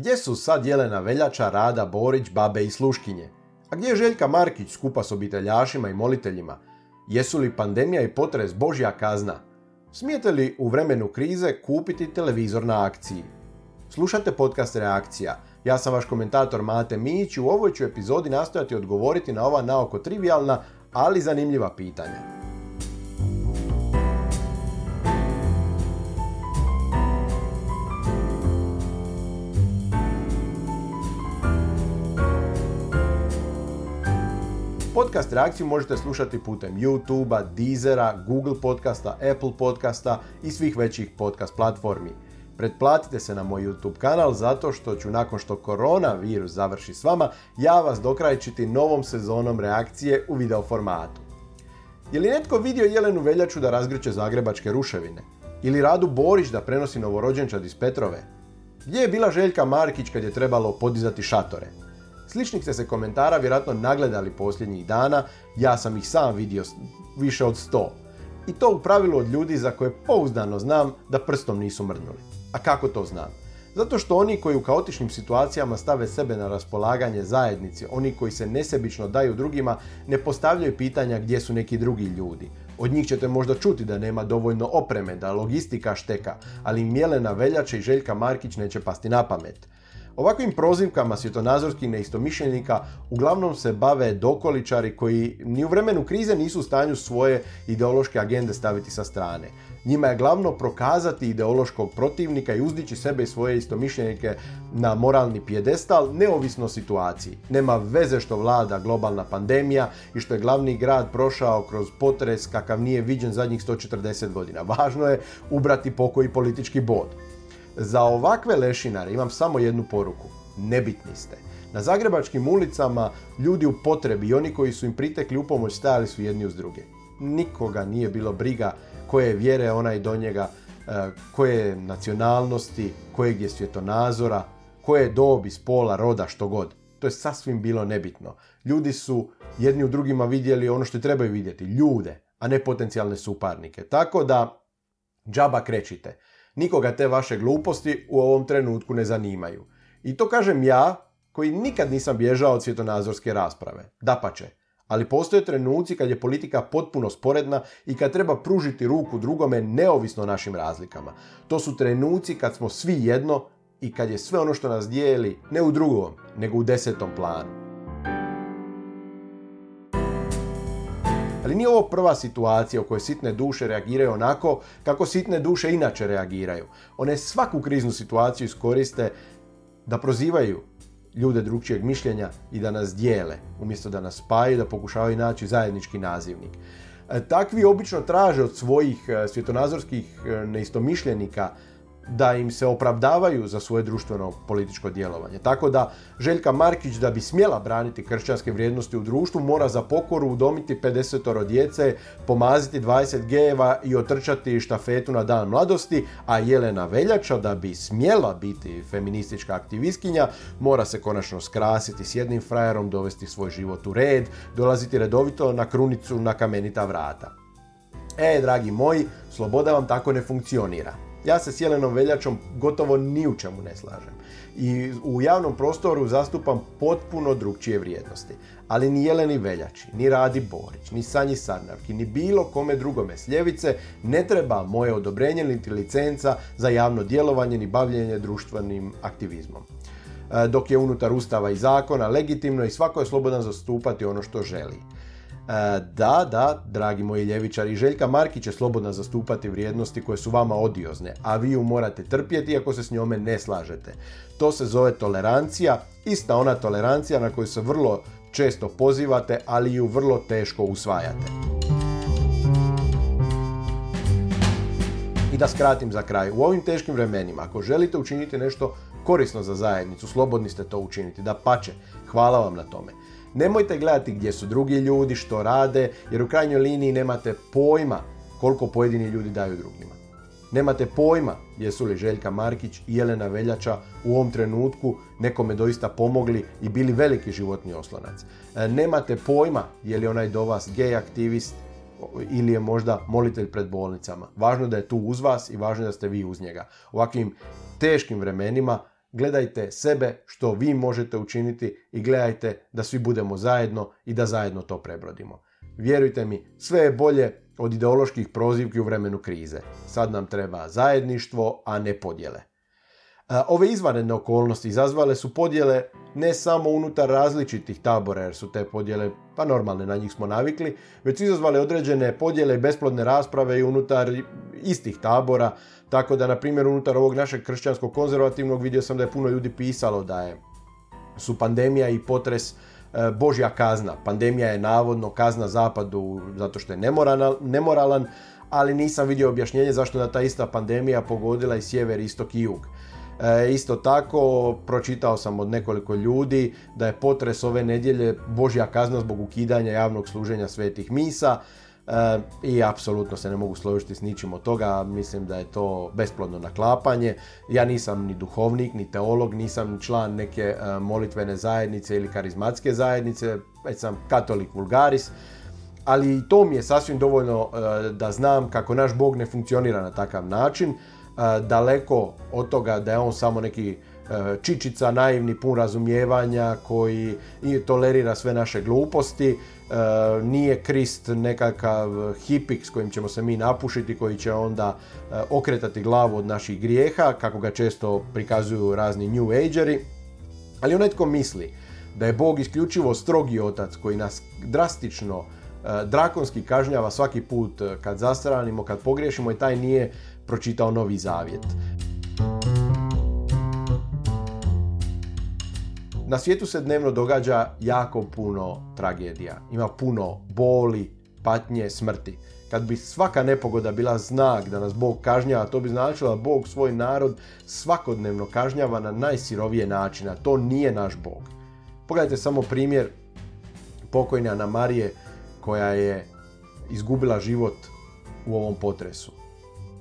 Gdje su sad Jelena Veljača, Rada, Borić, Babe i Sluškinje? A gdje je Željka Markić skupa s obiteljašima i moliteljima? Jesu li pandemija i potres Božja kazna? Smijete li u vremenu krize kupiti televizor na akciji? Slušate podcast Reakcija. Ja sam vaš komentator Mate Mić i u ovoj ću epizodi nastojati odgovoriti na ova naoko trivialna, ali zanimljiva pitanja. Podcast reakciju možete slušati putem YouTube-a, Deezera, Google podcasta, Apple podcasta i svih većih podcast platformi. Pretplatite se na moj YouTube kanal zato što ću nakon što korona virus završi s vama, ja vas dokrajčiti novom sezonom reakcije u video formatu. Je li netko vidio Jelenu Veljaču da razgriče zagrebačke ruševine? Ili Radu Borić da prenosi novorođenčad iz Petrove? Gdje je bila Željka Markić kad je trebalo podizati šatore? Sličnih ste se komentara vjerojatno nagledali posljednjih dana, ja sam ih sam vidio više od sto. I to u pravilu od ljudi za koje pouzdano znam da prstom nisu mrnuli. A kako to znam? Zato što oni koji u kaotičnim situacijama stave sebe na raspolaganje zajednici, oni koji se nesebično daju drugima, ne postavljaju pitanja gdje su neki drugi ljudi. Od njih ćete možda čuti da nema dovoljno opreme, da logistika šteka, ali Mjelena Veljača i Željka Markić neće pasti na pamet. Ovakvim prozivkama svjetonazorskih neistomišljenika uglavnom se bave dokoličari koji ni u vremenu krize nisu u stanju svoje ideološke agende staviti sa strane. Njima je glavno prokazati ideološkog protivnika i uzdići sebe i svoje istomišljenike na moralni pjedestal neovisno o situaciji. Nema veze što vlada globalna pandemija i što je glavni grad prošao kroz potres kakav nije viđen zadnjih 140 godina. Važno je ubrati pokoji politički bod. Za ovakve lešinare imam samo jednu poruku. Nebitni ste. Na zagrebačkim ulicama ljudi u potrebi i oni koji su im pritekli u pomoć stajali su jedni uz druge. Nikoga nije bilo briga koje vjere onaj do njega, e, koje nacionalnosti, kojeg je svjetonazora, koje je dobi, spola, roda, što god. To je sasvim bilo nebitno. Ljudi su jedni u drugima vidjeli ono što trebaju vidjeti, ljude, a ne potencijalne suparnike. Tako da, džaba krećite. Nikoga te vaše gluposti u ovom trenutku ne zanimaju. I to kažem ja, koji nikad nisam bježao od svjetonazorske rasprave. Dapače, ali postoje trenuci kad je politika potpuno sporedna i kad treba pružiti ruku drugome neovisno o našim razlikama. To su trenuci kad smo svi jedno i kad je sve ono što nas dijeli ne u drugom, nego u desetom planu. Ali nije ovo prva situacija u kojoj sitne duše reagiraju onako kako sitne duše inače reagiraju. One svaku kriznu situaciju iskoriste da prozivaju ljude drugčijeg mišljenja i da nas dijele, umjesto da nas spaju, da pokušavaju naći zajednički nazivnik. E, takvi obično traže od svojih e, svjetonazorskih e, neistomišljenika da im se opravdavaju za svoje društveno političko djelovanje. Tako da Željka Markić da bi smjela braniti kršćanske vrijednosti u društvu mora za pokoru udomiti 50 djece, pomaziti 20 gejeva i otrčati štafetu na dan mladosti, a Jelena Veljača da bi smjela biti feministička aktivistkinja mora se konačno skrasiti s jednim frajerom, dovesti svoj život u red, dolaziti redovito na krunicu na kamenita vrata. E, dragi moji, sloboda vam tako ne funkcionira. Ja se s Jelenom Veljačom gotovo ni u čemu ne slažem. I u javnom prostoru zastupam potpuno drugčije vrijednosti. Ali ni Jeleni Veljači, ni Radi Borić, ni Sanji Sarnavki, ni bilo kome drugome s ljevice ne treba moje odobrenje niti licenca za javno djelovanje ni bavljenje društvenim aktivizmom. E, dok je unutar ustava i zakona legitimno i svako je slobodan zastupati ono što želi. E, da, da, dragi moji ljevičari, Željka Markić će slobodno zastupati vrijednosti koje su vama odiozne, a vi ju morate trpjeti ako se s njome ne slažete. To se zove tolerancija, ista ona tolerancija na koju se vrlo često pozivate, ali ju vrlo teško usvajate. I da skratim za kraj, u ovim teškim vremenima, ako želite učiniti nešto korisno za zajednicu, slobodni ste to učiniti, da pače, hvala vam na tome. Nemojte gledati gdje su drugi ljudi, što rade, jer u krajnjoj liniji nemate pojma koliko pojedini ljudi daju drugima. Nemate pojma jesu li Željka Markić i Jelena Veljača u ovom trenutku nekome doista pomogli i bili veliki životni oslonac. E, nemate pojma je li onaj do vas gej aktivist ili je možda molitelj pred bolnicama. Važno da je tu uz vas i važno da ste vi uz njega. U ovakvim teškim vremenima gledajte sebe što vi možete učiniti i gledajte da svi budemo zajedno i da zajedno to prebrodimo. Vjerujte mi, sve je bolje od ideoloških prozivki u vremenu krize. Sad nam treba zajedništvo, a ne podjele. Ove izvanredne okolnosti izazvale su podjele ne samo unutar različitih tabora, jer su te podjele, pa normalne, na njih smo navikli, već su izazvale određene podjele i besplodne rasprave i unutar istih tabora, tako da, na primjer, unutar ovog našeg kršćanskog konzervativnog vidio sam da je puno ljudi pisalo da je su pandemija i potres e, Božja kazna. Pandemija je navodno kazna zapadu zato što je nemoralan, ali nisam vidio objašnjenje zašto da ta ista pandemija pogodila i sjever, istok i jug. E, isto tako, pročitao sam od nekoliko ljudi da je potres ove nedjelje Božja kazna zbog ukidanja javnog služenja svetih misa i apsolutno se ne mogu složiti s ničim od toga, mislim da je to besplodno naklapanje. Ja nisam ni duhovnik, ni teolog, nisam ni član neke e, molitvene zajednice ili karizmatske zajednice, već sam katolik vulgaris, ali i to mi je sasvim dovoljno da znam kako naš Bog ne funkcionira na takav način daleko od toga da je on samo neki čičica, naivni, pun razumijevanja koji tolerira sve naše gluposti. Nije Krist nekakav hipik s kojim ćemo se mi napušiti, koji će onda okretati glavu od naših grijeha, kako ga često prikazuju razni New Ageri. Ali onaj tko misli da je Bog isključivo strogi otac koji nas drastično drakonski kažnjava svaki put kad zastranimo, kad pogriješimo i taj nije pročitao Novi Zavjet. Na svijetu se dnevno događa jako puno tragedija. Ima puno boli, patnje, smrti. Kad bi svaka nepogoda bila znak da nas Bog kažnjava, to bi značilo da Bog svoj narod svakodnevno kažnjava na najsirovije načina. To nije naš Bog. Pogledajte samo primjer pokojne Ana Marije koja je izgubila život u ovom potresu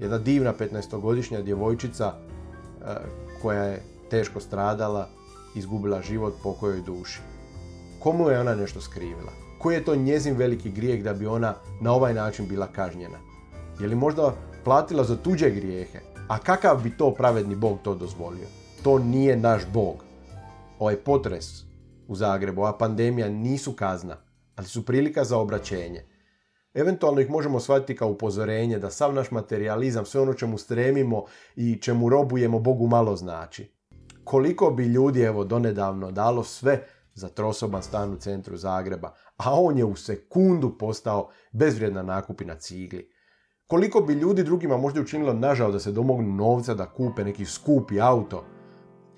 jedna divna 15-godišnja djevojčica e, koja je teško stradala, izgubila život po kojoj duši. Komu je ona nešto skrivila? Koji je to njezin veliki grijeh da bi ona na ovaj način bila kažnjena? Je li možda platila za tuđe grijehe? A kakav bi to pravedni Bog to dozvolio? To nije naš Bog. Ovaj potres u Zagrebu, ova pandemija nisu kazna, ali su prilika za obraćenje. Eventualno ih možemo shvatiti kao upozorenje da sav naš materializam, sve ono čemu stremimo i čemu robujemo Bogu malo znači. Koliko bi ljudi evo donedavno dalo sve za trosoban stan u centru Zagreba, a on je u sekundu postao bezvrijedna nakupina cigli. Koliko bi ljudi drugima možda učinilo nažao da se domognu novca da kupe neki skupi auto,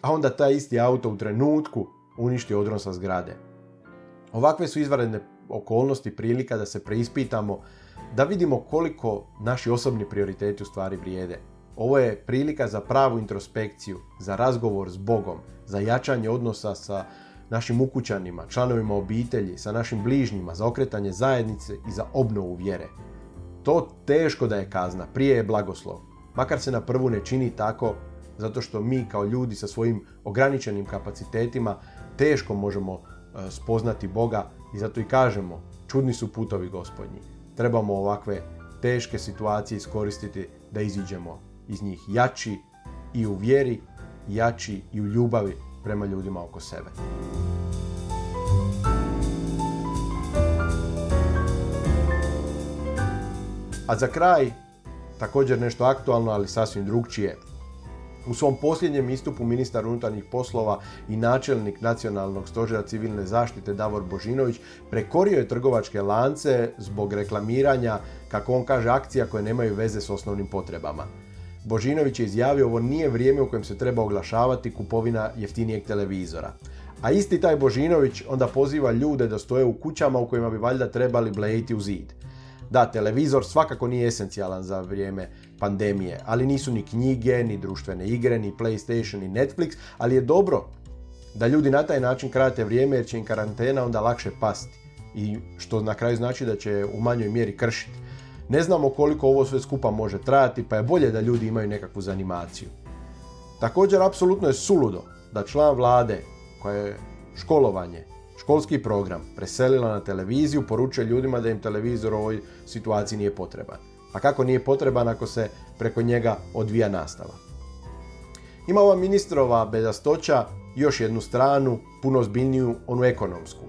a onda taj isti auto u trenutku uništi odron sa zgrade. Ovakve su izvanredne okolnosti prilika da se preispitamo, da vidimo koliko naši osobni prioriteti u stvari vrijede. Ovo je prilika za pravu introspekciju, za razgovor s Bogom, za jačanje odnosa sa našim ukućanima, članovima obitelji, sa našim bližnjima, za okretanje zajednice i za obnovu vjere. To teško da je kazna, prije je blagoslov. Makar se na prvu ne čini tako, zato što mi kao ljudi sa svojim ograničenim kapacitetima teško možemo e, spoznati Boga i zato i kažemo, čudni su putovi gospodnji. Trebamo ovakve teške situacije iskoristiti da iziđemo iz njih jači i u vjeri, jači i u ljubavi prema ljudima oko sebe. A za kraj, također nešto aktualno, ali sasvim drugčije. U svom posljednjem istupu ministar unutarnjih poslova i načelnik Nacionalnog stožera civilne zaštite Davor Božinović prekorio je trgovačke lance zbog reklamiranja, kako on kaže, akcija koje nemaju veze s osnovnim potrebama. Božinović je izjavio ovo nije vrijeme u kojem se treba oglašavati kupovina jeftinijeg televizora. A isti taj Božinović onda poziva ljude da stoje u kućama u kojima bi valjda trebali blejiti u zid. Da, televizor svakako nije esencijalan za vrijeme pandemije, ali nisu ni knjige, ni društvene igre, ni PlayStation, ni Netflix, ali je dobro da ljudi na taj način krate vrijeme jer će im karantena onda lakše pasti i što na kraju znači da će u manjoj mjeri kršiti. Ne znamo koliko ovo sve skupa može trajati, pa je bolje da ljudi imaju nekakvu zanimaciju. Također, apsolutno je suludo da član vlade, koja je školovanje, školski program, preselila na televiziju, poručuje ljudima da im televizor u ovoj situaciji nije potreban. A kako nije potreban ako se preko njega odvija nastava? Ima ova ministrova bedastoća još jednu stranu, puno zbiljniju, onu ekonomsku.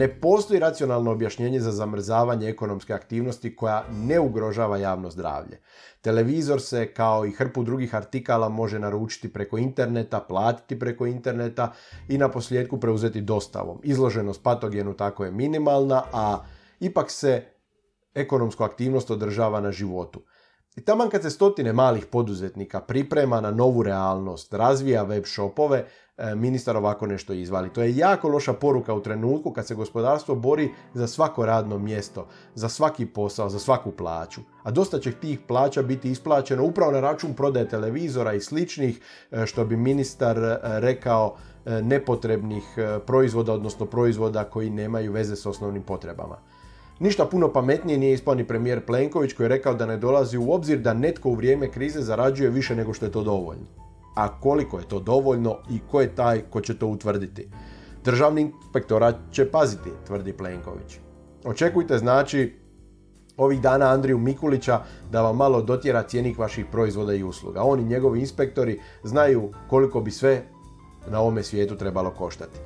Ne postoji racionalno objašnjenje za zamrzavanje ekonomske aktivnosti koja ne ugrožava javno zdravlje. Televizor se kao i hrpu drugih artikala može naručiti preko interneta, platiti preko interneta i na posljedku preuzeti dostavom. Izloženost patogenu tako je minimalna, a ipak se ekonomsku aktivnost održava na životu. I taman kad se stotine malih poduzetnika priprema na novu realnost, razvija web shopove, ministar ovako nešto izvali. To je jako loša poruka u trenutku kad se gospodarstvo bori za svako radno mjesto, za svaki posao, za svaku plaću. A dosta će tih plaća biti isplaćeno upravo na račun prodaje televizora i sličnih, e, što bi ministar e, rekao, nepotrebnih proizvoda, odnosno proizvoda koji nemaju veze s osnovnim potrebama. Ništa puno pametnije nije ispao ni premijer Plenković koji je rekao da ne dolazi u obzir da netko u vrijeme krize zarađuje više nego što je to dovoljno. A koliko je to dovoljno i ko je taj ko će to utvrditi? Državni inspektorat će paziti, tvrdi Plenković. Očekujte znači ovih dana Andriju Mikulića da vam malo dotjera cijenik vaših proizvoda i usluga. Oni njegovi inspektori znaju koliko bi sve na ovome svijetu trebalo koštati.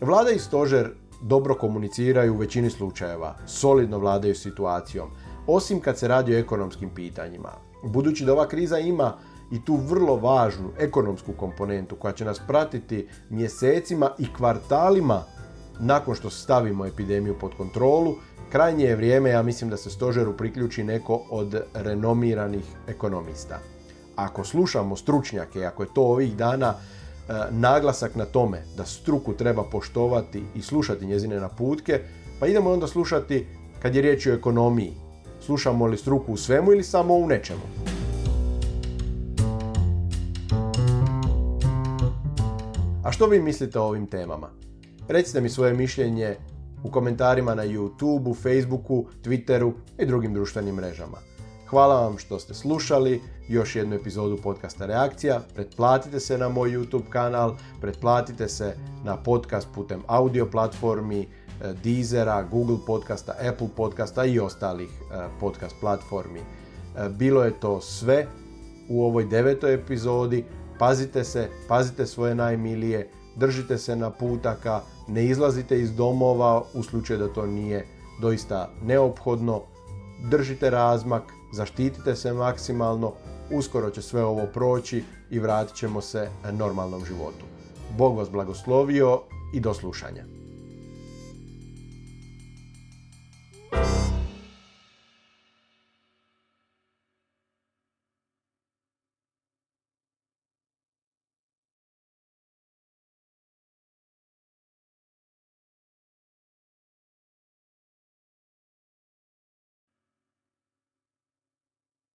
Vlada i stožer dobro komuniciraju u većini slučajeva, solidno vladaju situacijom, osim kad se radi o ekonomskim pitanjima. Budući da ova kriza ima i tu vrlo važnu ekonomsku komponentu koja će nas pratiti mjesecima i kvartalima nakon što stavimo epidemiju pod kontrolu, krajnje je vrijeme, ja mislim da se stožeru priključi neko od renomiranih ekonomista. Ako slušamo stručnjake, ako je to ovih dana E, naglasak na tome da struku treba poštovati i slušati njezine naputke, pa idemo onda slušati kad je riječ o ekonomiji. Slušamo li struku u svemu ili samo u nečemu? A što vi mislite o ovim temama? Recite mi svoje mišljenje u komentarima na YouTubeu, Facebooku, Twitteru i drugim društvenim mrežama. Hvala vam što ste slušali još jednu epizodu podcasta Reakcija. Pretplatite se na moj YouTube kanal, pretplatite se na podcast putem audio platformi, e, Deezera, Google podcasta, Apple podcasta i ostalih e, podcast platformi. E, bilo je to sve u ovoj devetoj epizodi. Pazite se, pazite svoje najmilije, držite se na putaka, ne izlazite iz domova u slučaju da to nije doista neophodno. Držite razmak, zaštitite se maksimalno, uskoro će sve ovo proći i vratit ćemo se normalnom životu. Bog vas blagoslovio i do slušanja.